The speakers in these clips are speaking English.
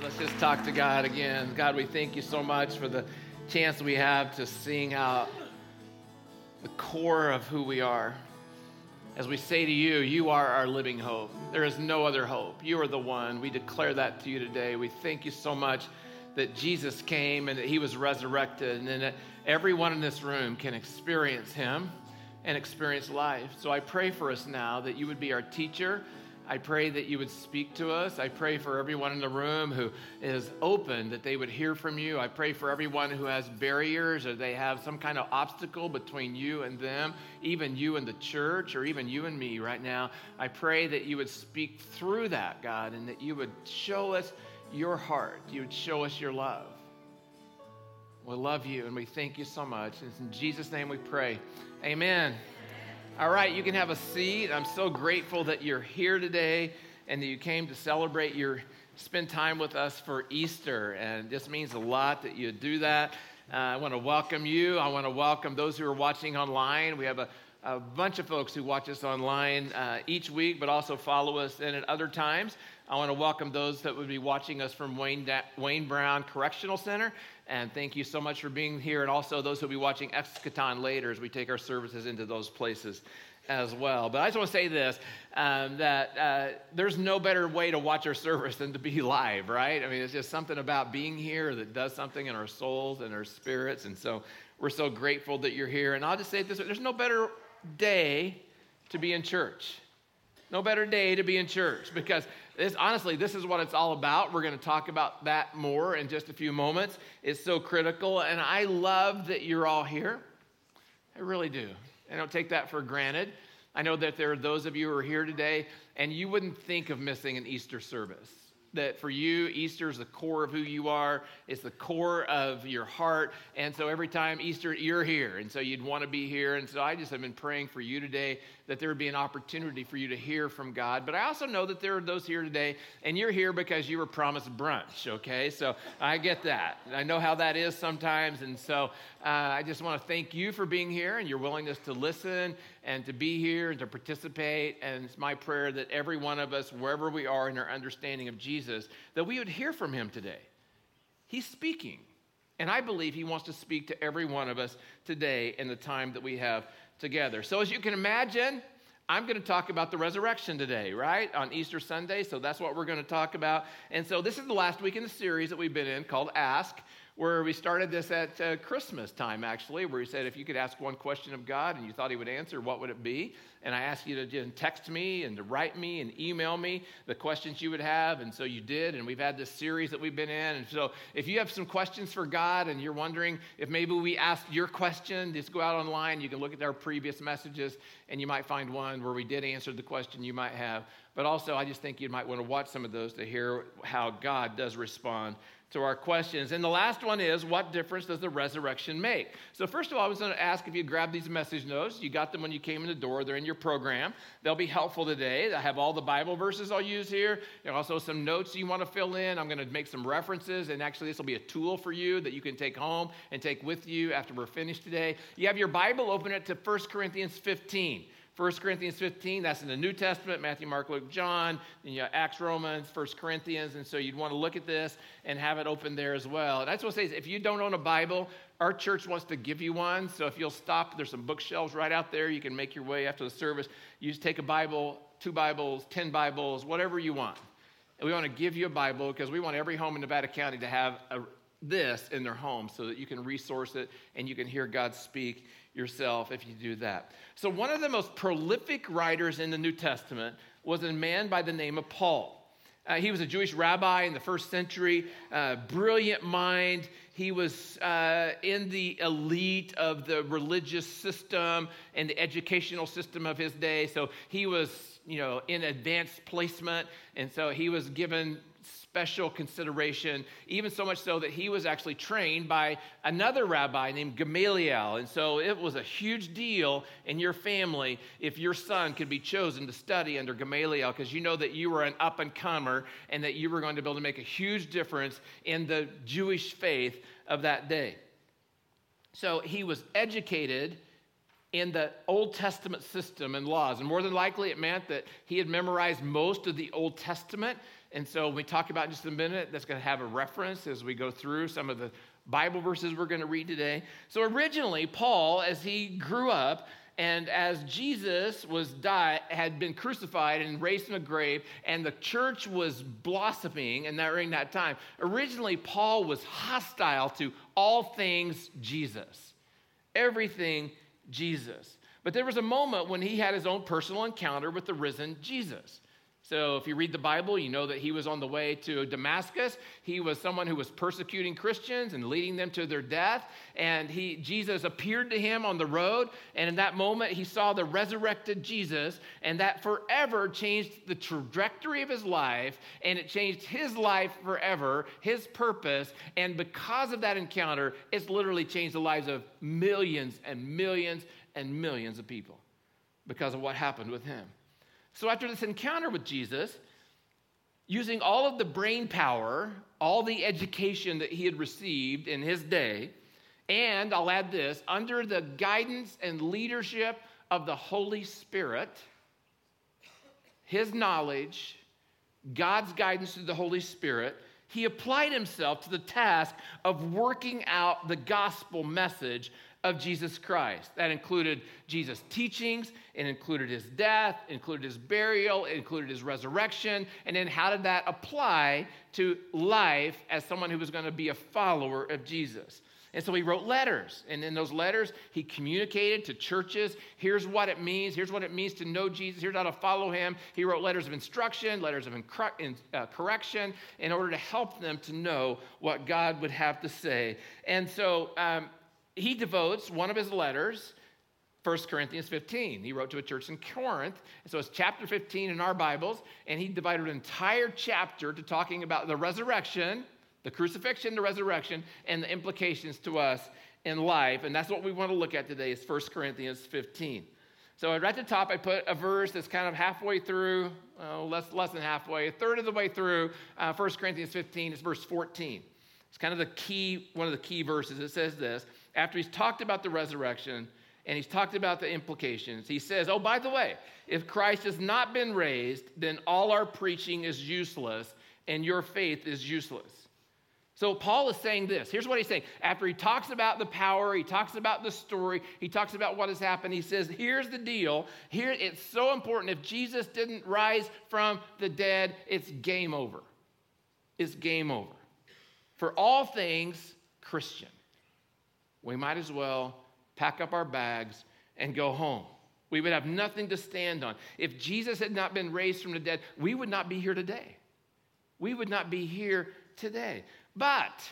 let's just talk to God again. God, we thank you so much for the chance we have to sing out the core of who we are. As we say to you, you are our living hope. There is no other hope. You are the one. We declare that to you today. We thank you so much that Jesus came and that he was resurrected, and that everyone in this room can experience him and experience life. So I pray for us now that you would be our teacher I pray that you would speak to us. I pray for everyone in the room who is open, that they would hear from you. I pray for everyone who has barriers or they have some kind of obstacle between you and them, even you and the church, or even you and me right now. I pray that you would speak through that, God, and that you would show us your heart. You would show us your love. We love you and we thank you so much. It's in Jesus' name we pray. Amen. All right, you can have a seat. I'm so grateful that you're here today and that you came to celebrate your spend time with us for Easter. And this means a lot that you do that. Uh, I want to welcome you. I want to welcome those who are watching online. We have a, a bunch of folks who watch us online uh, each week, but also follow us in at other times. I want to welcome those that would be watching us from Wayne, da- Wayne Brown Correctional Center. And thank you so much for being here. And also those who will be watching Eskaton later as we take our services into those places as well. But I just want to say this um, that uh, there's no better way to watch our service than to be live, right? I mean, it's just something about being here that does something in our souls and our spirits. And so we're so grateful that you're here. And I'll just say this there's no better day to be in church. No better day to be in church because this, honestly, this is what it's all about. We're going to talk about that more in just a few moments. It's so critical, and I love that you're all here. I really do. I don't take that for granted. I know that there are those of you who are here today, and you wouldn't think of missing an Easter service that for you, Easter is the core of who you are. It's the core of your heart. And so every time Easter, you're here. And so you'd want to be here. And so I just have been praying for you today that there would be an opportunity for you to hear from God. But I also know that there are those here today, and you're here because you were promised brunch, okay? So I get that. I know how that is sometimes. And so uh, I just want to thank you for being here and your willingness to listen and to be here and to participate. And it's my prayer that every one of us, wherever we are in our understanding of Jesus, that we would hear from him today. He's speaking. And I believe he wants to speak to every one of us today in the time that we have together. So, as you can imagine, I'm going to talk about the resurrection today, right? On Easter Sunday. So, that's what we're going to talk about. And so, this is the last week in the series that we've been in called Ask where we started this at uh, Christmas time, actually, where he said, if you could ask one question of God and you thought he would answer, what would it be? And I asked you to text me and to write me and email me the questions you would have. And so you did. And we've had this series that we've been in. And so if you have some questions for God and you're wondering if maybe we asked your question, just go out online. You can look at our previous messages and you might find one where we did answer the question you might have. But also, I just think you might want to watch some of those to hear how God does respond to our questions. And the last one is what difference does the resurrection make? So, first of all, I was going to ask if you grab these message notes. You got them when you came in the door, they're in your program. They'll be helpful today. I have all the Bible verses I'll use here. Are also some notes you want to fill in. I'm going to make some references, and actually, this will be a tool for you that you can take home and take with you after we're finished today. You have your Bible, open it to 1 Corinthians 15. 1 Corinthians 15, that's in the New Testament, Matthew, Mark, Luke, John, you Acts, Romans, 1 Corinthians. And so you'd want to look at this and have it open there as well. And I just want to say, if you don't own a Bible, our church wants to give you one. So if you'll stop, there's some bookshelves right out there. You can make your way after the service. You just take a Bible, two Bibles, 10 Bibles, whatever you want. And we want to give you a Bible because we want every home in Nevada County to have a, this in their home so that you can resource it and you can hear God speak yourself if you do that. So, one of the most prolific writers in the New Testament was a man by the name of Paul. Uh, he was a Jewish rabbi in the first century, uh, brilliant mind. He was uh, in the elite of the religious system and the educational system of his day. So he was, you know, in advanced placement. And so he was given special consideration, even so much so that he was actually trained by another rabbi named Gamaliel. And so it was a huge deal in your family if your son could be chosen to study under Gamaliel, because you know that you were an up and comer and that you were going to be able to make a huge difference in the Jewish faith of that day. So he was educated in the Old Testament system and laws. And more than likely, it meant that he had memorized most of the Old Testament And so we talk about in just a minute, that's going to have a reference as we go through some of the Bible verses we're going to read today. So originally, Paul, as he grew up, and as Jesus was died, had been crucified and raised from the grave, and the church was blossoming and during that time, originally Paul was hostile to all things Jesus, everything Jesus. But there was a moment when he had his own personal encounter with the risen Jesus. So, if you read the Bible, you know that he was on the way to Damascus. He was someone who was persecuting Christians and leading them to their death. And he, Jesus appeared to him on the road. And in that moment, he saw the resurrected Jesus. And that forever changed the trajectory of his life. And it changed his life forever, his purpose. And because of that encounter, it's literally changed the lives of millions and millions and millions of people because of what happened with him. So, after this encounter with Jesus, using all of the brain power, all the education that he had received in his day, and I'll add this under the guidance and leadership of the Holy Spirit, his knowledge, God's guidance through the Holy Spirit, he applied himself to the task of working out the gospel message of Jesus Christ. That included Jesus' teachings, it included his death, included his burial, included his resurrection, and then how did that apply to life as someone who was going to be a follower of Jesus? And so he wrote letters. And in those letters, he communicated to churches here's what it means. Here's what it means to know Jesus. Here's how to follow him. He wrote letters of instruction, letters of uh, correction, in order to help them to know what God would have to say. And so um, he devotes one of his letters 1 Corinthians 15. He wrote to a church in Corinth. So it's chapter 15 in our Bibles, and he divided an entire chapter to talking about the resurrection, the crucifixion, the resurrection, and the implications to us in life. And that's what we want to look at today is 1 Corinthians 15. So right at the top, I put a verse that's kind of halfway through, uh, less, less than halfway, a third of the way through uh, 1 Corinthians 15. It's verse 14. It's kind of the key, one of the key verses. It says this after he's talked about the resurrection and he's talked about the implications, he says, Oh, by the way, if Christ has not been raised, then all our preaching is useless and your faith is useless. So Paul is saying this. Here's what he's saying. After he talks about the power, he talks about the story, he talks about what has happened. He says, "Here's the deal. Here it's so important if Jesus didn't rise from the dead, it's game over. It's game over. For all things Christian we might as well pack up our bags and go home. We would have nothing to stand on. If Jesus had not been raised from the dead, we would not be here today. We would not be here today. But,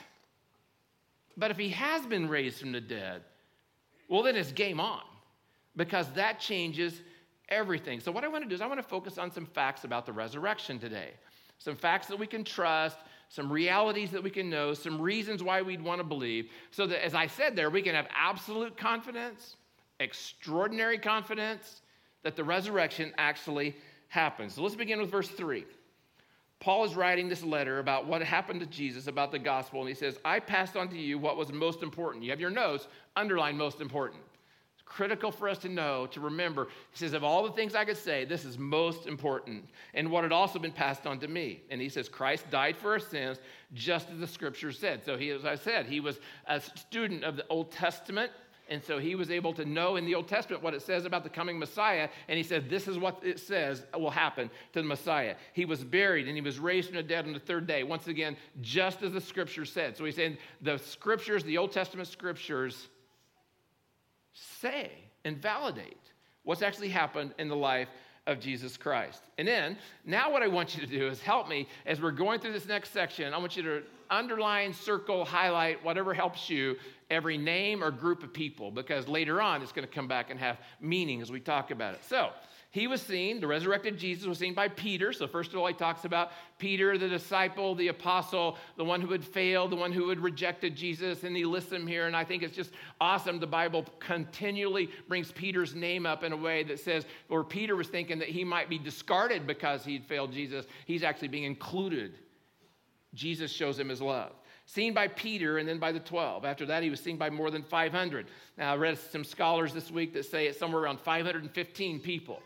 but if he has been raised from the dead, well, then it's game on because that changes everything. So, what I want to do is I want to focus on some facts about the resurrection today. Some facts that we can trust, some realities that we can know, some reasons why we'd want to believe, so that, as I said there, we can have absolute confidence, extraordinary confidence that the resurrection actually happens. So let's begin with verse 3. Paul is writing this letter about what happened to Jesus, about the gospel, and he says, I passed on to you what was most important. You have your notes, underline most important critical for us to know, to remember. He says, Of all the things I could say, this is most important. And what had also been passed on to me. And he says, Christ died for our sins, just as the scripture said. So, he, as I said, he was a student of the Old Testament. And so he was able to know in the Old Testament what it says about the coming Messiah. And he said, This is what it says will happen to the Messiah. He was buried and he was raised from the dead on the third day. Once again, just as the scripture said. So he's saying the scriptures, the Old Testament scriptures, say and validate what's actually happened in the life of Jesus Christ. And then, now what I want you to do is help me as we're going through this next section. I want you to underline, circle, highlight, whatever helps you, every name or group of people, because later on it's going to come back and have meaning as we talk about it. So, he was seen, the resurrected Jesus was seen by Peter. So, first of all, he talks about Peter, the disciple, the apostle, the one who had failed, the one who had rejected Jesus, and he lists him here. And I think it's just awesome. The Bible continually brings Peter's name up in a way that says, or Peter was thinking that he might be discarded because he'd failed Jesus. He's actually being included. Jesus shows him his love seen by Peter and then by the 12. After that, he was seen by more than 500. Now, I read some scholars this week that say it's somewhere around 515 people.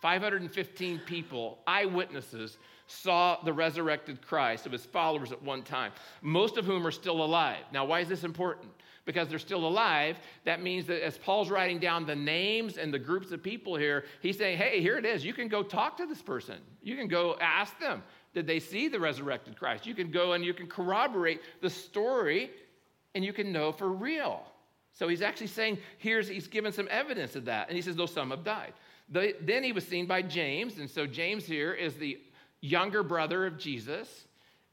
515 people, eyewitnesses, saw the resurrected Christ of his followers at one time, most of whom are still alive. Now, why is this important? Because they're still alive. That means that as Paul's writing down the names and the groups of people here, he's saying, hey, here it is. You can go talk to this person. You can go ask them, did they see the resurrected Christ? You can go and you can corroborate the story and you can know for real. So he's actually saying, here's, he's given some evidence of that. And he says, though some have died. The, then he was seen by James. And so James here is the younger brother of Jesus.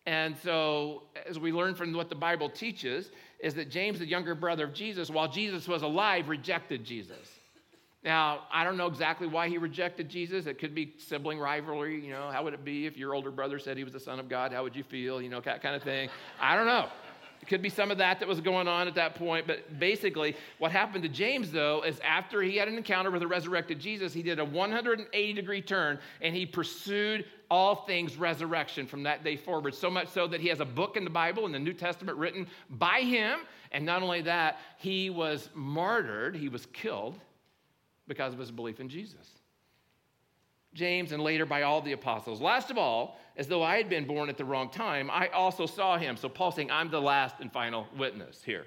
And so, as we learn from what the Bible teaches, is that James, the younger brother of Jesus, while Jesus was alive, rejected Jesus. Now, I don't know exactly why he rejected Jesus. It could be sibling rivalry. You know, how would it be if your older brother said he was the Son of God? How would you feel? You know, that kind of thing. I don't know. It could be some of that that was going on at that point. But basically, what happened to James, though, is after he had an encounter with the resurrected Jesus, he did a 180 degree turn and he pursued all things resurrection from that day forward. So much so that he has a book in the Bible, in the New Testament, written by him. And not only that, he was martyred, he was killed because of his belief in Jesus. James, and later by all the apostles. Last of all, as though I had been born at the wrong time, I also saw him. So Paul's saying, I'm the last and final witness here.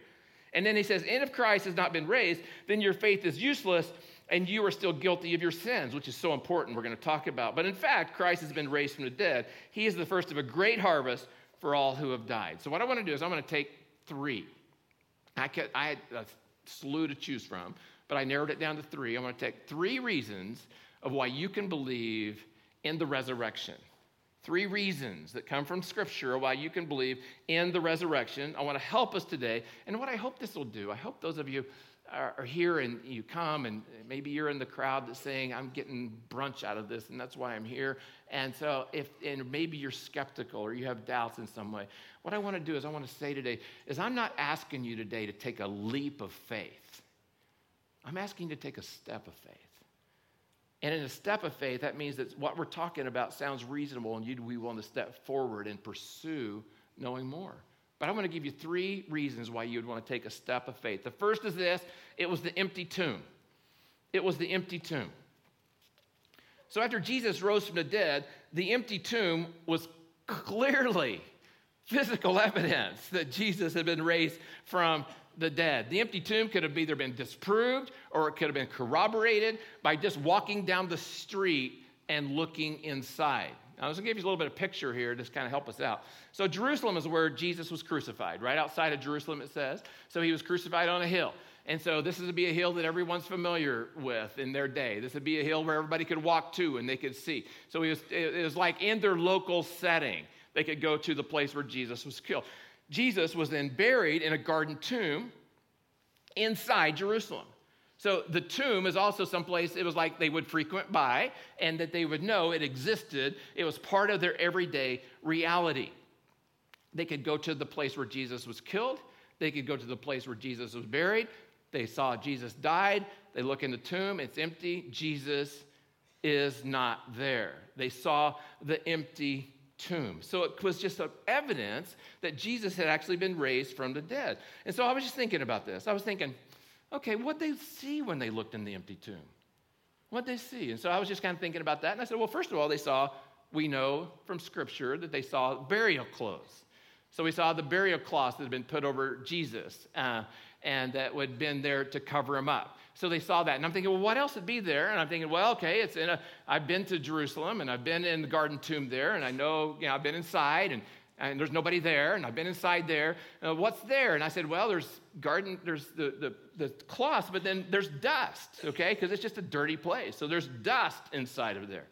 And then he says, And if Christ has not been raised, then your faith is useless and you are still guilty of your sins, which is so important, we're going to talk about. But in fact, Christ has been raised from the dead. He is the first of a great harvest for all who have died. So, what I want to do is I'm going to take three. I, could, I had a slew to choose from, but I narrowed it down to three. I'm going to take three reasons of why you can believe in the resurrection. Three reasons that come from Scripture why you can believe in the resurrection. I want to help us today. And what I hope this will do, I hope those of you are here and you come and maybe you're in the crowd that's saying i'm getting brunch out of this and that's why i'm here and so if and maybe you're skeptical or you have doubts in some way what i want to do is i want to say today is i'm not asking you today to take a leap of faith i'm asking you to take a step of faith and in a step of faith, that means that what we're talking about sounds reasonable and you'd be willing to step forward and pursue knowing more. But I want to give you three reasons why you'd want to take a step of faith. The first is this it was the empty tomb. It was the empty tomb. So after Jesus rose from the dead, the empty tomb was clearly physical evidence that Jesus had been raised from the dead. The empty tomb could have either been disproved or it could have been corroborated by just walking down the street and looking inside. I was to give you a little bit of picture here just kind of help us out. So, Jerusalem is where Jesus was crucified, right outside of Jerusalem, it says. So, he was crucified on a hill. And so, this would be a hill that everyone's familiar with in their day. This would be a hill where everybody could walk to and they could see. So, he was, it was like in their local setting, they could go to the place where Jesus was killed. Jesus was then buried in a garden tomb inside Jerusalem. So the tomb is also someplace it was like they would frequent by and that they would know it existed. It was part of their everyday reality. They could go to the place where Jesus was killed, they could go to the place where Jesus was buried. They saw Jesus died. They look in the tomb, it's empty. Jesus is not there. They saw the empty tomb. So it was just evidence that Jesus had actually been raised from the dead. And so I was just thinking about this. I was thinking, okay, what they see when they looked in the empty tomb? What they see? And so I was just kind of thinking about that. And I said, well, first of all, they saw, we know from Scripture that they saw burial clothes. So we saw the burial cloth that had been put over Jesus uh, and that had been there to cover him up. So they saw that. And I'm thinking, well, what else would be there? And I'm thinking, well, okay, it's in a, I've been to Jerusalem and I've been in the garden tomb there and I know, you know, I've been inside and, and there's nobody there and I've been inside there. Uh, what's there? And I said, well, there's garden, there's the, the, the cloth, but then there's dust, okay? Because it's just a dirty place. So there's dust inside of there.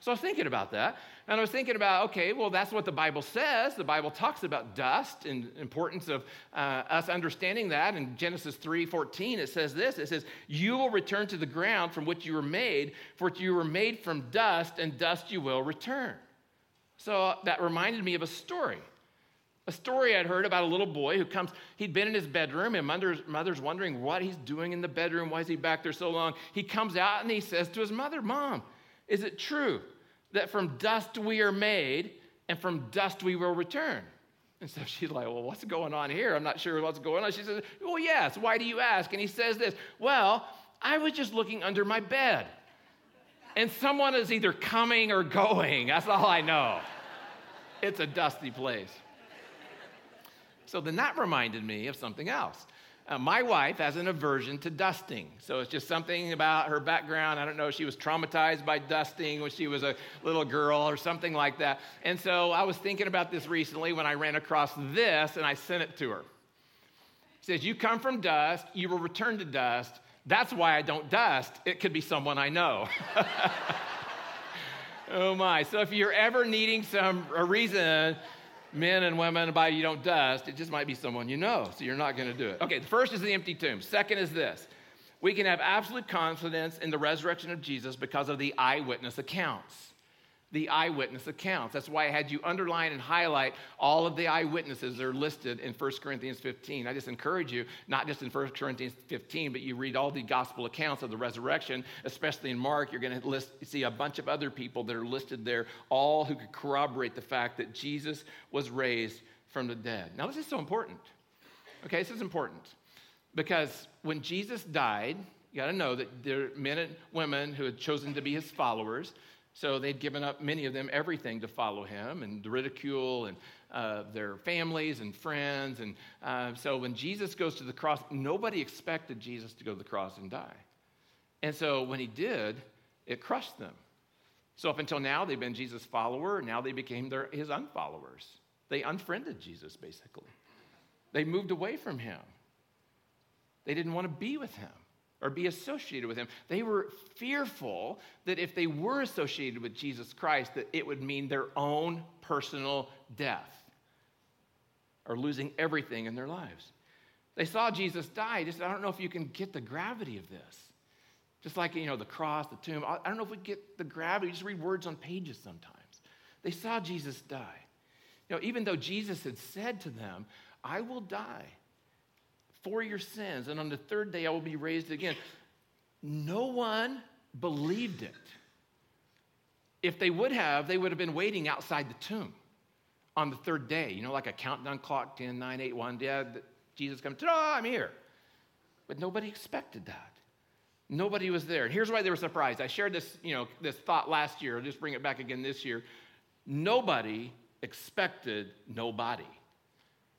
So I was thinking about that. And I was thinking about, okay, well, that's what the Bible says. The Bible talks about dust and importance of uh, us understanding that. In Genesis 3 14, it says this it says, You will return to the ground from which you were made, for you were made from dust, and dust you will return. So that reminded me of a story. A story I'd heard about a little boy who comes, he'd been in his bedroom, and mother's, mother's wondering what he's doing in the bedroom. Why is he back there so long? He comes out and he says to his mother, Mom, is it true that from dust we are made and from dust we will return. And so she's like, Well, what's going on here? I'm not sure what's going on. She says, Well, yes. Why do you ask? And he says this, Well, I was just looking under my bed. and someone is either coming or going. That's all I know. It's a dusty place. So then that reminded me of something else. Uh, my wife has an aversion to dusting. So it's just something about her background. I don't know, she was traumatized by dusting when she was a little girl or something like that. And so I was thinking about this recently when I ran across this and I sent it to her. It says, You come from dust, you will return to dust. That's why I don't dust. It could be someone I know. oh my. So if you're ever needing some a reason men and women by you don't dust, it just might be someone you know, so you're not going to do it. Okay, the first is the empty tomb. Second is this we can have absolute confidence in the resurrection of Jesus because of the eyewitness accounts the eyewitness accounts. That's why I had you underline and highlight all of the eyewitnesses that are listed in 1 Corinthians 15. I just encourage you, not just in 1 Corinthians 15, but you read all the gospel accounts of the resurrection, especially in Mark. You're going to see a bunch of other people that are listed there, all who could corroborate the fact that Jesus was raised from the dead. Now, this is so important. Okay, this is important because when Jesus died, you got to know that there are men and women who had chosen to be his followers. So they'd given up, many of them, everything to follow him and the ridicule and uh, their families and friends. And uh, so when Jesus goes to the cross, nobody expected Jesus to go to the cross and die. And so when he did, it crushed them. So up until now, they've been Jesus' follower. Now they became their, his unfollowers. They unfriended Jesus, basically. They moved away from him. They didn't want to be with him or be associated with him. They were fearful that if they were associated with Jesus Christ, that it would mean their own personal death or losing everything in their lives. They saw Jesus die. Just, I don't know if you can get the gravity of this. Just like, you know, the cross, the tomb. I don't know if we get the gravity. Just read words on pages sometimes. They saw Jesus die. You know, even though Jesus had said to them, I will die for your sins, and on the third day I will be raised again. No one believed it. If they would have, they would have been waiting outside the tomb on the third day, you know, like a countdown clock 10, 9, 8, 1. Yeah, Jesus comes, oh, I'm here. But nobody expected that. Nobody was there. And here's why they were surprised. I shared this, you know, this thought last year. I'll just bring it back again this year. Nobody expected nobody.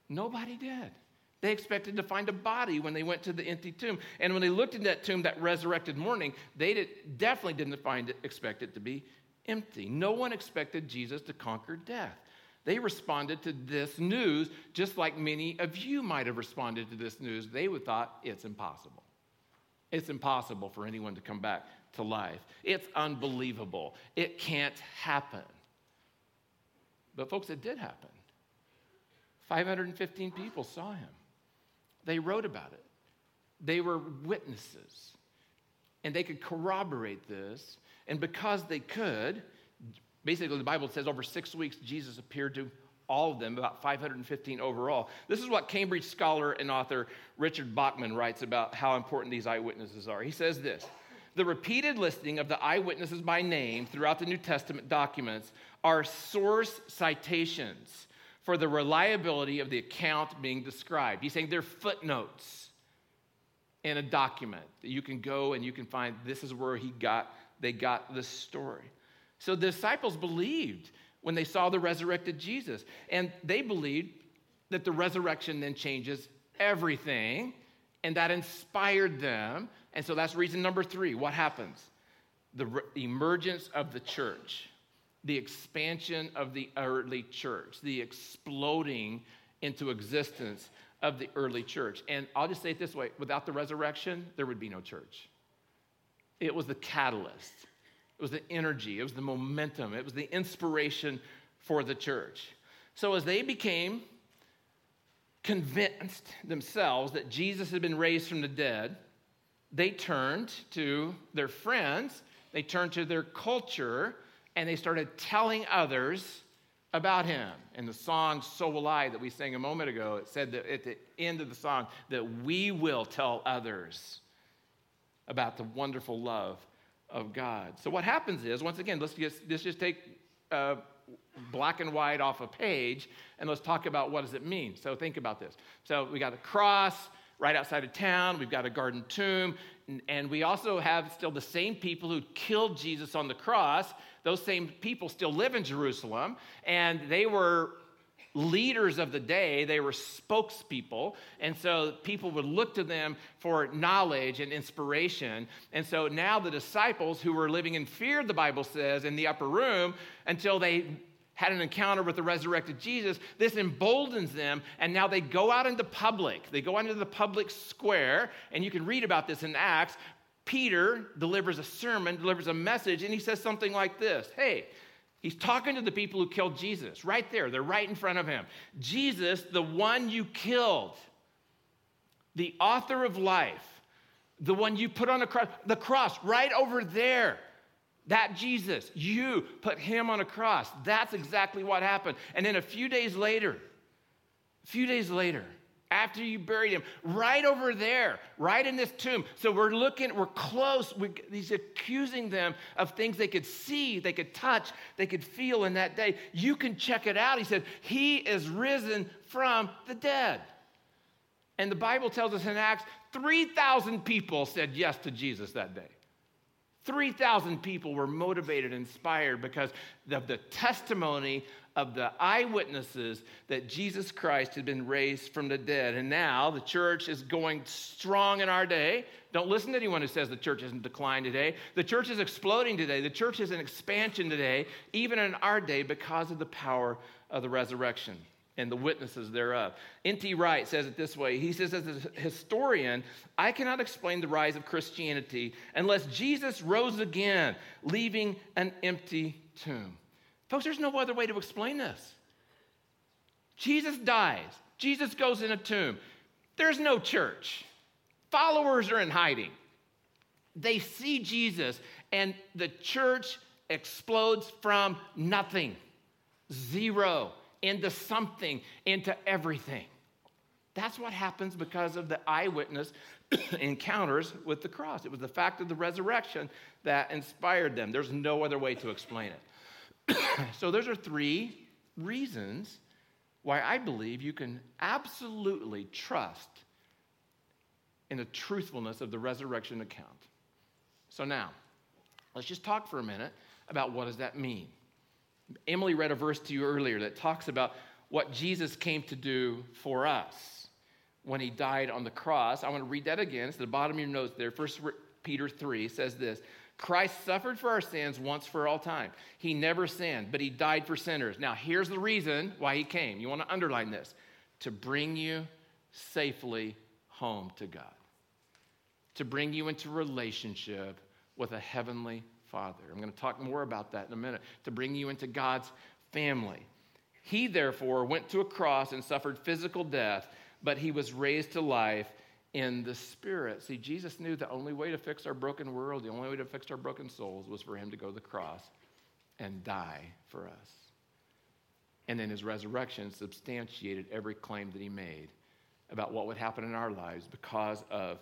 Nobody did. They expected to find a body when they went to the empty tomb. And when they looked in that tomb that resurrected morning, they did, definitely didn't find it, expect it to be empty. No one expected Jesus to conquer death. They responded to this news just like many of you might have responded to this news. They would thought it's impossible. It's impossible for anyone to come back to life. It's unbelievable. It can't happen. But folks, it did happen. 515 people saw him. They wrote about it. They were witnesses. And they could corroborate this. And because they could, basically, the Bible says over six weeks, Jesus appeared to all of them, about 515 overall. This is what Cambridge scholar and author Richard Bauckham writes about how important these eyewitnesses are. He says this The repeated listing of the eyewitnesses by name throughout the New Testament documents are source citations for the reliability of the account being described. He's saying they're footnotes in a document that you can go and you can find this is where he got they got this story. So the disciples believed when they saw the resurrected Jesus and they believed that the resurrection then changes everything and that inspired them. And so that's reason number 3. What happens? The re- emergence of the church the expansion of the early church, the exploding into existence of the early church. And I'll just say it this way without the resurrection, there would be no church. It was the catalyst, it was the energy, it was the momentum, it was the inspiration for the church. So as they became convinced themselves that Jesus had been raised from the dead, they turned to their friends, they turned to their culture and they started telling others about him. In the song So Will I that we sang a moment ago, it said that at the end of the song that we will tell others about the wonderful love of God. So what happens is, once again, let's just, let's just take uh, black and white off a page and let's talk about what does it mean. So think about this. So we got a cross, right outside of town. We've got a garden tomb. And we also have still the same people who killed Jesus on the cross. Those same people still live in Jerusalem. And they were leaders of the day, they were spokespeople. And so people would look to them for knowledge and inspiration. And so now the disciples who were living in fear, the Bible says, in the upper room until they had an encounter with the resurrected Jesus, this emboldens them, and now they go out into public. They go out into the public square, and you can read about this in Acts. Peter delivers a sermon, delivers a message, and he says something like this Hey, He's talking to the people who killed Jesus right there. They're right in front of him. Jesus, the one you killed, the author of life, the one you put on the cross, the cross right over there. That Jesus, you put him on a cross. That's exactly what happened. And then a few days later, a few days later, after you buried him, right over there, right in this tomb. So we're looking, we're close. We, he's accusing them of things they could see, they could touch, they could feel in that day. You can check it out. He said, He is risen from the dead. And the Bible tells us in Acts, 3,000 people said yes to Jesus that day. 3,000 people were motivated, inspired because of the testimony of the eyewitnesses that Jesus Christ had been raised from the dead. And now the church is going strong in our day. Don't listen to anyone who says the church isn't declined today. The church is exploding today. The church is in expansion today, even in our day, because of the power of the resurrection and the witnesses thereof. N.T. Wright says it this way He says, as a historian, I cannot explain the rise of Christianity unless Jesus rose again, leaving an empty tomb. Folks, there's no other way to explain this. Jesus dies, Jesus goes in a tomb. There's no church. Followers are in hiding. They see Jesus, and the church explodes from nothing, zero, into something, into everything. That's what happens because of the eyewitness encounters with the cross. It was the fact of the resurrection that inspired them. There's no other way to explain it. so, those are three reasons why I believe you can absolutely trust in the truthfulness of the resurrection account. So, now, let's just talk for a minute about what does that mean. Emily read a verse to you earlier that talks about what Jesus came to do for us when he died on the cross. I want to read that again. It's at the bottom of your notes there. First Peter 3 says this Christ suffered for our sins once for all time. He never sinned, but he died for sinners. Now, here's the reason why he came. You want to underline this to bring you safely home to God, to bring you into relationship with a heavenly Father. I'm going to talk more about that in a minute. To bring you into God's family. He, therefore, went to a cross and suffered physical death, but he was raised to life in the spirit. See, Jesus knew the only way to fix our broken world, the only way to fix our broken souls was for him to go to the cross and die for us. And then his resurrection substantiated every claim that he made about what would happen in our lives because of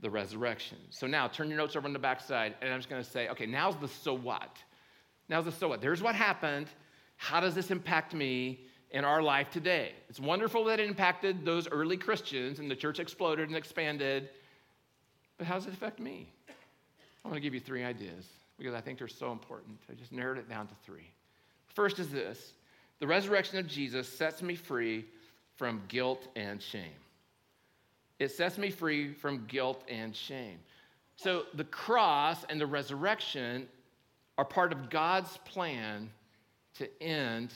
the resurrection. So now turn your notes over on the backside, and I'm just going to say, okay, now's the so what. Now's the so what. There's what happened. How does this impact me? In our life today. It's wonderful that it impacted those early Christians and the church exploded and expanded. But how does it affect me? I want to give you three ideas because I think they're so important. I just narrowed it down to three. First is this the resurrection of Jesus sets me free from guilt and shame. It sets me free from guilt and shame. So the cross and the resurrection are part of God's plan to end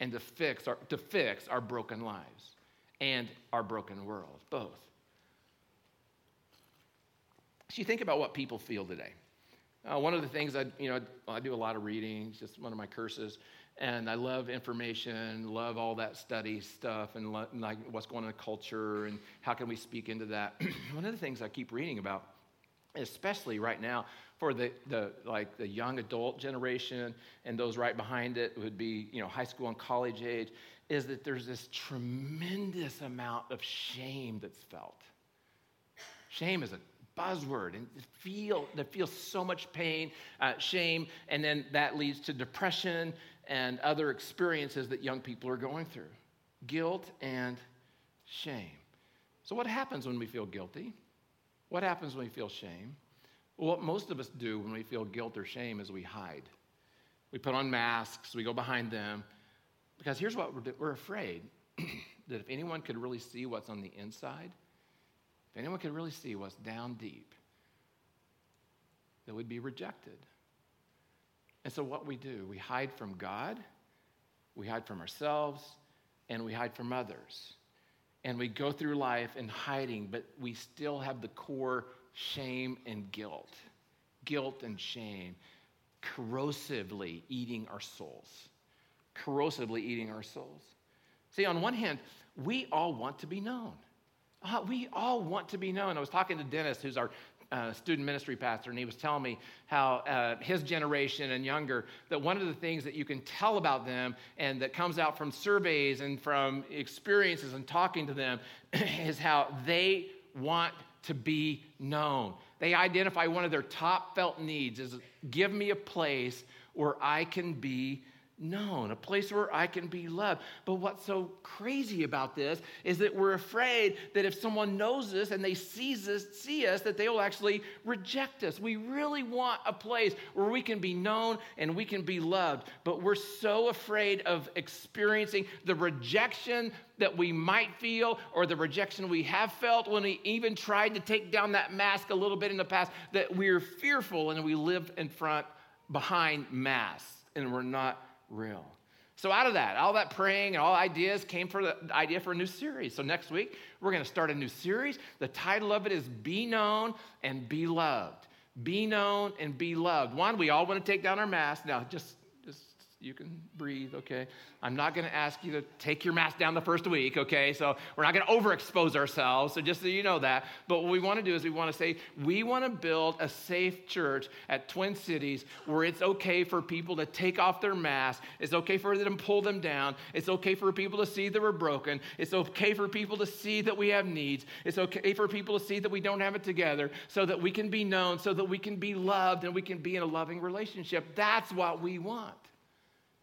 and to fix our, to fix our broken lives and our broken world, both. So you think about what people feel today. Uh, one of the things I, you know, I do a lot of reading. It's just one of my curses, and I love information, love all that study stuff, and lo- like what's going on in culture and how can we speak into that. one of the things I keep reading about, especially right now, for the, the like the young adult generation and those right behind it would be you know high school and college age is that there's this tremendous amount of shame that's felt shame is a buzzword and feel that feels so much pain uh, shame and then that leads to depression and other experiences that young people are going through guilt and shame So, what happens when we feel guilty? What happens when we feel shame? What most of us do when we feel guilt or shame is we hide. We put on masks, we go behind them, because here's what we're, we're afraid that if anyone could really see what's on the inside, if anyone could really see what's down deep, that we'd be rejected. And so, what we do, we hide from God, we hide from ourselves, and we hide from others. And we go through life in hiding, but we still have the core shame and guilt. Guilt and shame corrosively eating our souls. Corrosively eating our souls. See, on one hand, we all want to be known. Uh, we all want to be known. I was talking to Dennis, who's our uh, student ministry pastor, and he was telling me how uh, his generation and younger, that one of the things that you can tell about them and that comes out from surveys and from experiences and talking to them is how they want to be known. They identify one of their top felt needs is give me a place where I can be known, a place where I can be loved. But what's so crazy about this is that we're afraid that if someone knows us and they sees us, see us, that they will actually reject us. We really want a place where we can be known and we can be loved, but we're so afraid of experiencing the rejection that we might feel or the rejection we have felt when we even tried to take down that mask a little bit in the past that we're fearful and we live in front behind masks and we're not real. So, out of that, all that praying and all ideas came for the idea for a new series. So, next week, we're going to start a new series. The title of it is Be Known and Be Loved. Be known and be loved. One, we all want to take down our mask. Now, just, just you can breathe, okay? I'm not going to ask you to take your mask down the first week, okay? So we're not going to overexpose ourselves. So just so you know that. But what we want to do is we want to say we want to build a safe church at Twin Cities where it's okay for people to take off their masks. It's okay for them to pull them down. It's okay for people to see that we're broken. It's okay for people to see that we have needs. It's okay for people to see that we don't have it together so that we can be known, so that we can be loved and we can be in a loving relationship. That's what we want.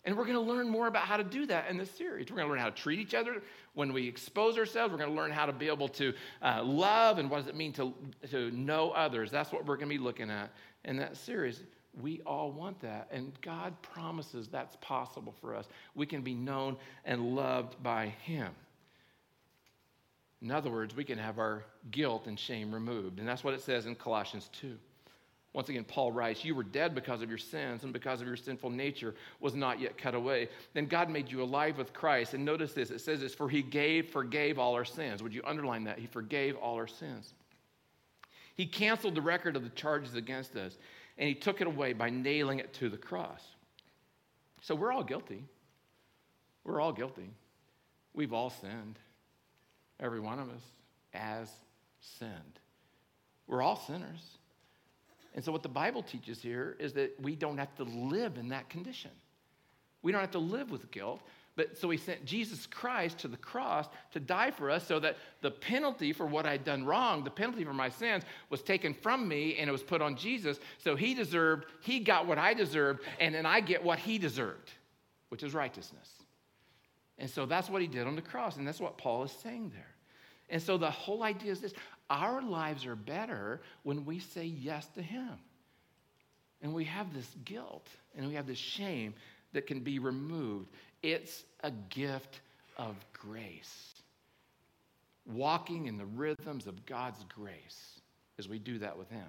And we're going to learn more about how to do that in this series. We're going to learn how to treat each other when we expose ourselves. We're going to learn how to be able to uh, love and what does it mean to, to know others. That's what we're going to be looking at in that series. We all want that. And God promises that's possible for us. We can be known and loved by Him. In other words, we can have our guilt and shame removed. And that's what it says in Colossians 2. Once again, Paul writes, You were dead because of your sins, and because of your sinful nature was not yet cut away. Then God made you alive with Christ. And notice this it says this, For he gave, forgave all our sins. Would you underline that? He forgave all our sins. He canceled the record of the charges against us, and he took it away by nailing it to the cross. So we're all guilty. We're all guilty. We've all sinned. Every one of us has sinned. We're all sinners. And so, what the Bible teaches here is that we don't have to live in that condition. We don't have to live with guilt. But so he sent Jesus Christ to the cross to die for us so that the penalty for what I'd done wrong, the penalty for my sins, was taken from me and it was put on Jesus. So he deserved, he got what I deserved, and then I get what he deserved, which is righteousness. And so that's what he did on the cross, and that's what Paul is saying there. And so the whole idea is this our lives are better when we say yes to Him. And we have this guilt and we have this shame that can be removed. It's a gift of grace. Walking in the rhythms of God's grace as we do that with Him.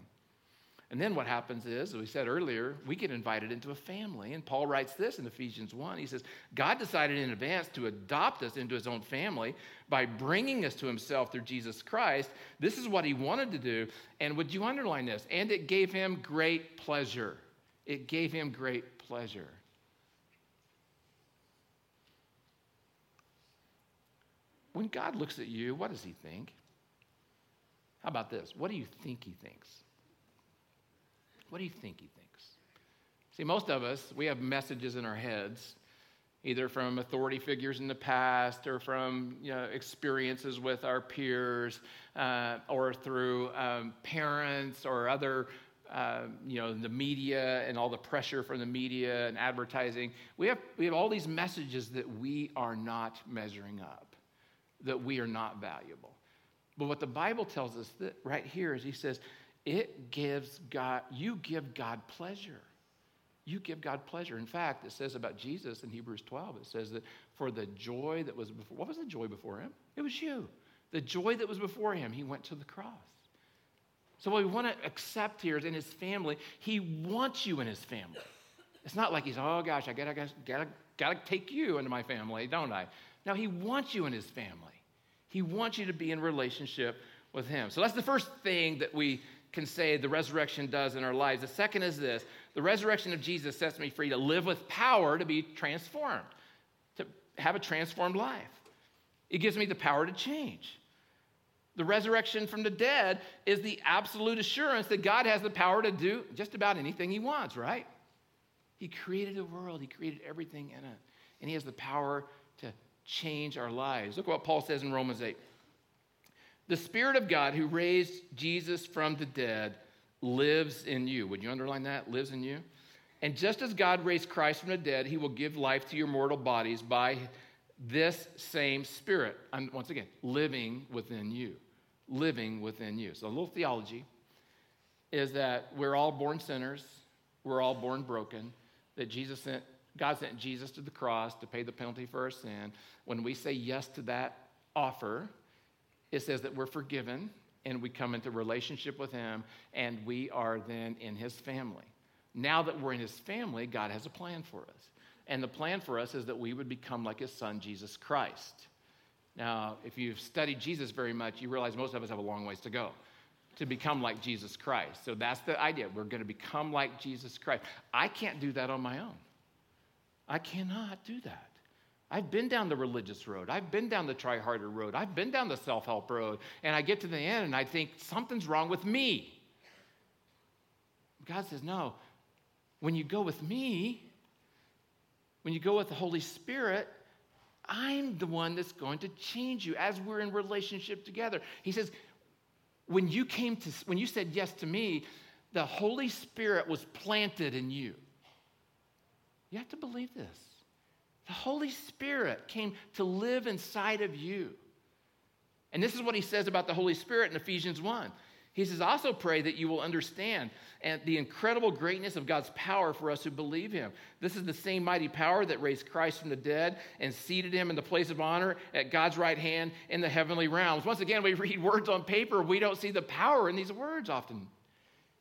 And then what happens is, as we said earlier, we get invited into a family. And Paul writes this in Ephesians 1. He says, God decided in advance to adopt us into his own family by bringing us to himself through Jesus Christ. This is what he wanted to do. And would you underline this? And it gave him great pleasure. It gave him great pleasure. When God looks at you, what does he think? How about this? What do you think he thinks? What do you think he thinks? See, most of us, we have messages in our heads, either from authority figures in the past or from you know, experiences with our peers uh, or through um, parents or other. Uh, you know the media and all the pressure from the media and advertising we have we have all these messages that we are not measuring up that we are not valuable But what the Bible tells us that right here is he says, it gives God, you give God pleasure. You give God pleasure. In fact, it says about Jesus in Hebrews 12, it says that for the joy that was before, what was the joy before him? It was you. The joy that was before him, he went to the cross. So what we want to accept here is in his family, he wants you in his family. It's not like he's, oh gosh, I gotta, gotta, gotta, take you into my family, don't I? No, he wants you in his family. He wants you to be in relationship with him. So that's the first thing that we can say the resurrection does in our lives. The second is this the resurrection of Jesus sets me free to live with power to be transformed, to have a transformed life. It gives me the power to change. The resurrection from the dead is the absolute assurance that God has the power to do just about anything He wants, right? He created the world, He created everything in it, and He has the power to change our lives. Look what Paul says in Romans 8. The Spirit of God who raised Jesus from the dead lives in you. Would you underline that? Lives in you? And just as God raised Christ from the dead, he will give life to your mortal bodies by this same Spirit. And once again, living within you. Living within you. So, a little theology is that we're all born sinners, we're all born broken, that Jesus sent, God sent Jesus to the cross to pay the penalty for our sin. When we say yes to that offer, it says that we're forgiven and we come into relationship with him and we are then in his family. Now that we're in his family, God has a plan for us. And the plan for us is that we would become like his son, Jesus Christ. Now, if you've studied Jesus very much, you realize most of us have a long ways to go to become like Jesus Christ. So that's the idea. We're going to become like Jesus Christ. I can't do that on my own. I cannot do that. I've been down the religious road. I've been down the try harder road. I've been down the self help road. And I get to the end and I think something's wrong with me. God says, no. When you go with me, when you go with the Holy Spirit, I'm the one that's going to change you as we're in relationship together. He says, when you came to, when you said yes to me, the Holy Spirit was planted in you. You have to believe this. The Holy Spirit came to live inside of you. And this is what he says about the Holy Spirit in Ephesians 1. He says, also pray that you will understand and the incredible greatness of God's power for us who believe him. This is the same mighty power that raised Christ from the dead and seated him in the place of honor at God's right hand in the heavenly realms. Once again, we read words on paper, we don't see the power in these words often.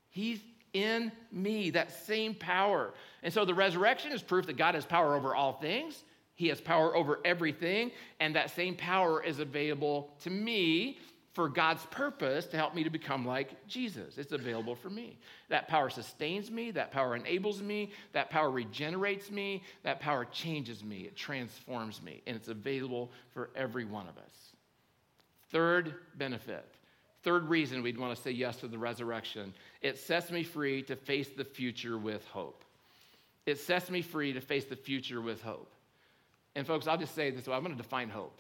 He's in me, that same power. And so the resurrection is proof that God has power over all things. He has power over everything, and that same power is available to me for God's purpose to help me to become like Jesus. It's available for me. That power sustains me, that power enables me, that power regenerates me, that power changes me, it transforms me, and it's available for every one of us. Third benefit Third reason we'd want to say yes to the resurrection it sets me free to face the future with hope. It sets me free to face the future with hope. And folks, I'll just say this way I'm going to define hope.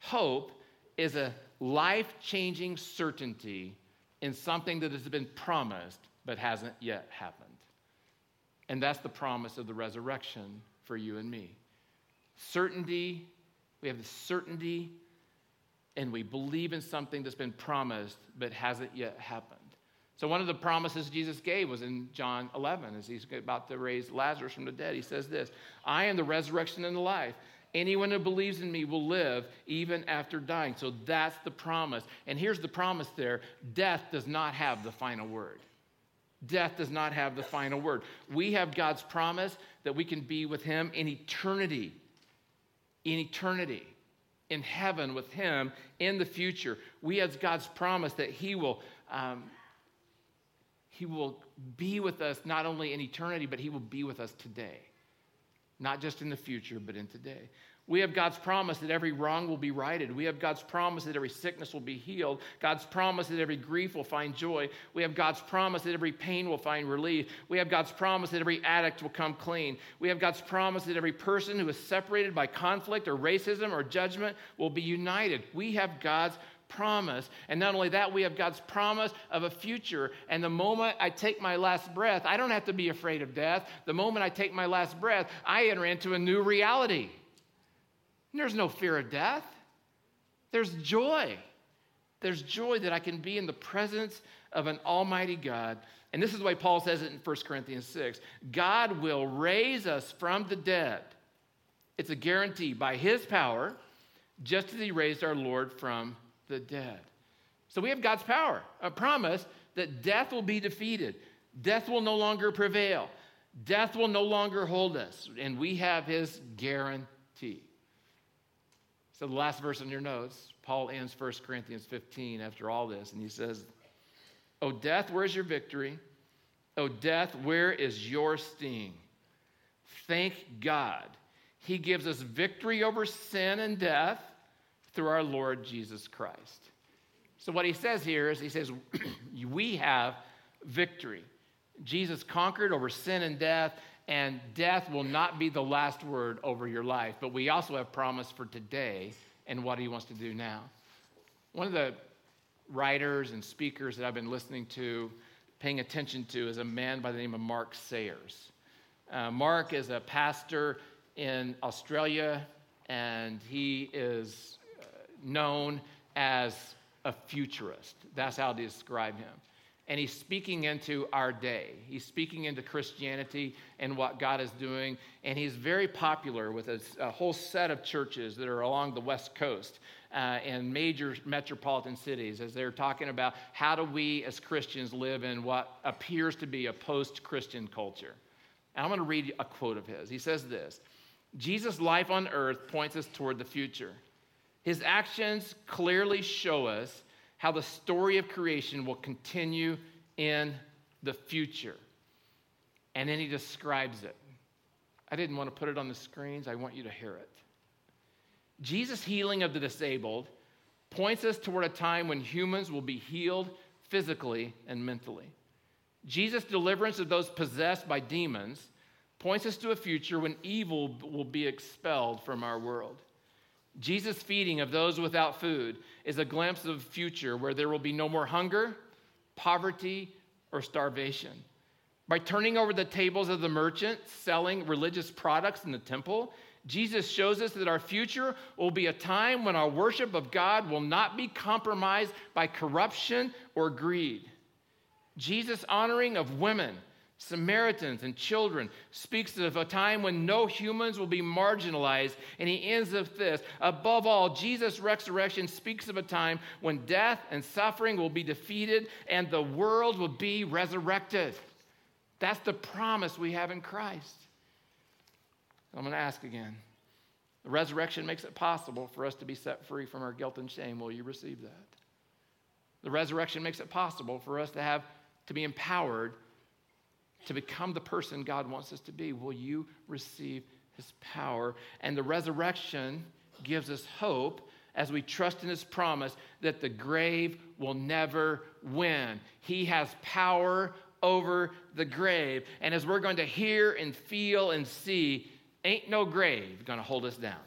Hope is a life changing certainty in something that has been promised but hasn't yet happened. And that's the promise of the resurrection for you and me. Certainty, we have the certainty and we believe in something that's been promised but hasn't yet happened. So, one of the promises Jesus gave was in John 11 as he's about to raise Lazarus from the dead. He says this I am the resurrection and the life. Anyone who believes in me will live even after dying. So, that's the promise. And here's the promise there death does not have the final word. Death does not have the final word. We have God's promise that we can be with Him in eternity. In eternity in heaven with him in the future. We have God's promise that he will, um, he will be with us not only in eternity, but he will be with us today. Not just in the future, but in today. We have God's promise that every wrong will be righted. We have God's promise that every sickness will be healed. God's promise that every grief will find joy. We have God's promise that every pain will find relief. We have God's promise that every addict will come clean. We have God's promise that every person who is separated by conflict or racism or judgment will be united. We have God's promise. And not only that, we have God's promise of a future. And the moment I take my last breath, I don't have to be afraid of death. The moment I take my last breath, I enter into a new reality. There's no fear of death, there's joy. There's joy that I can be in the presence of an almighty God. And this is the way Paul says it in 1 Corinthians 6 God will raise us from the dead. It's a guarantee by his power, just as he raised our Lord from the dead. So we have God's power, a promise that death will be defeated, death will no longer prevail, death will no longer hold us, and we have his guarantee. So the last verse in your notes, Paul ends 1 Corinthians 15 after all this, and he says, O death, where's your victory? O death, where is your sting? Thank God. He gives us victory over sin and death through our Lord Jesus Christ. So, what he says here is he says, We have victory. Jesus conquered over sin and death, and death will not be the last word over your life. But we also have promise for today and what he wants to do now. One of the writers and speakers that I've been listening to, paying attention to, is a man by the name of Mark Sayers. Uh, Mark is a pastor in Australia, and he is uh, known as a futurist. That's how they describe him. And he's speaking into our day. He's speaking into Christianity and what God is doing. And he's very popular with a, a whole set of churches that are along the West Coast uh, in major metropolitan cities as they're talking about how do we as Christians live in what appears to be a post Christian culture. And I'm going to read a quote of his. He says this Jesus' life on earth points us toward the future. His actions clearly show us how the story of creation will continue in the future. And then he describes it. I didn't want to put it on the screens, I want you to hear it. Jesus' healing of the disabled points us toward a time when humans will be healed physically and mentally. Jesus' deliverance of those possessed by demons points us to a future when evil will be expelled from our world. Jesus' feeding of those without food is a glimpse of a future where there will be no more hunger, poverty, or starvation. By turning over the tables of the merchants selling religious products in the temple, Jesus shows us that our future will be a time when our worship of God will not be compromised by corruption or greed. Jesus' honoring of women Samaritans and children, speaks of a time when no humans will be marginalized. And he ends with this Above all, Jesus' resurrection speaks of a time when death and suffering will be defeated and the world will be resurrected. That's the promise we have in Christ. I'm going to ask again. The resurrection makes it possible for us to be set free from our guilt and shame. Will you receive that? The resurrection makes it possible for us to have to be empowered to become the person God wants us to be. Will you receive his power? And the resurrection gives us hope as we trust in his promise that the grave will never win. He has power over the grave. And as we're going to hear and feel and see, ain't no grave going to hold us down.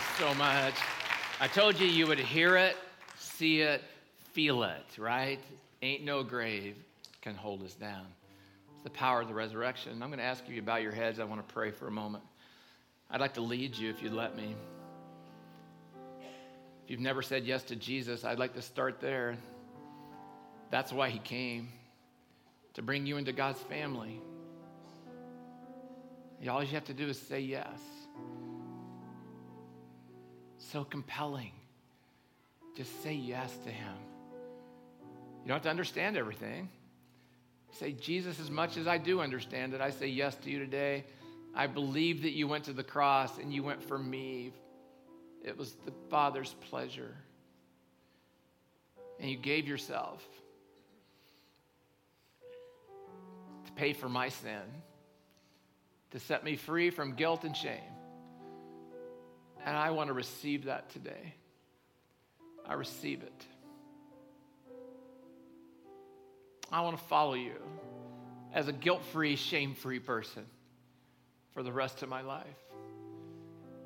Guys so much. I told you you would hear it, see it, feel it, right? Ain't no grave can hold us down. It's the power of the resurrection. I'm going to ask you to bow your heads. I want to pray for a moment. I'd like to lead you if you'd let me. If you've never said yes to Jesus, I'd like to start there. That's why he came to bring you into God's family. All you have to do is say yes. So compelling. Just say yes to Him. You don't have to understand everything. Say, Jesus, as much as I do understand it, I say yes to you today. I believe that you went to the cross and you went for me. It was the Father's pleasure. And you gave yourself to pay for my sin to set me free from guilt and shame. And I want to receive that today. I receive it. I want to follow you as a guilt free, shame free person for the rest of my life.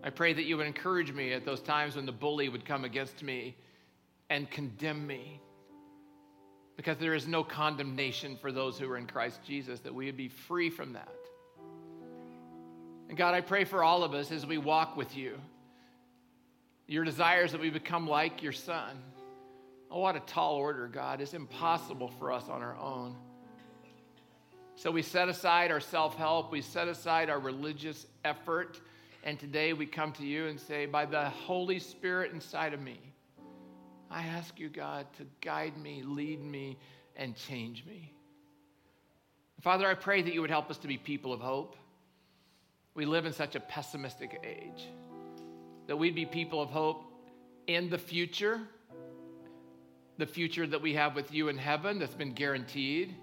I pray that you would encourage me at those times when the bully would come against me and condemn me. Because there is no condemnation for those who are in Christ Jesus, that we would be free from that. And God, I pray for all of us as we walk with you. Your desires that we become like your son. Oh, what a tall order, God. It's impossible for us on our own. So we set aside our self help, we set aside our religious effort, and today we come to you and say, by the Holy Spirit inside of me, I ask you, God, to guide me, lead me, and change me. Father, I pray that you would help us to be people of hope. We live in such a pessimistic age that we'd be people of hope in the future, the future that we have with you in heaven that's been guaranteed.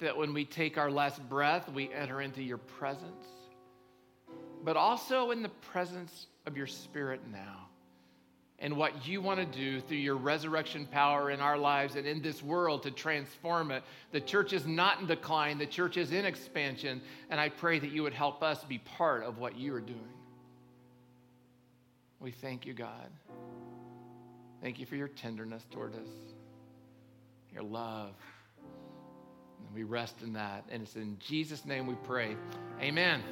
That when we take our last breath, we enter into your presence, but also in the presence of your spirit now and what you want to do through your resurrection power in our lives and in this world to transform it. The church is not in decline, the church is in expansion, and I pray that you would help us be part of what you are doing. We thank you, God. Thank you for your tenderness toward us, your love. And we rest in that. And it's in Jesus' name we pray. Amen.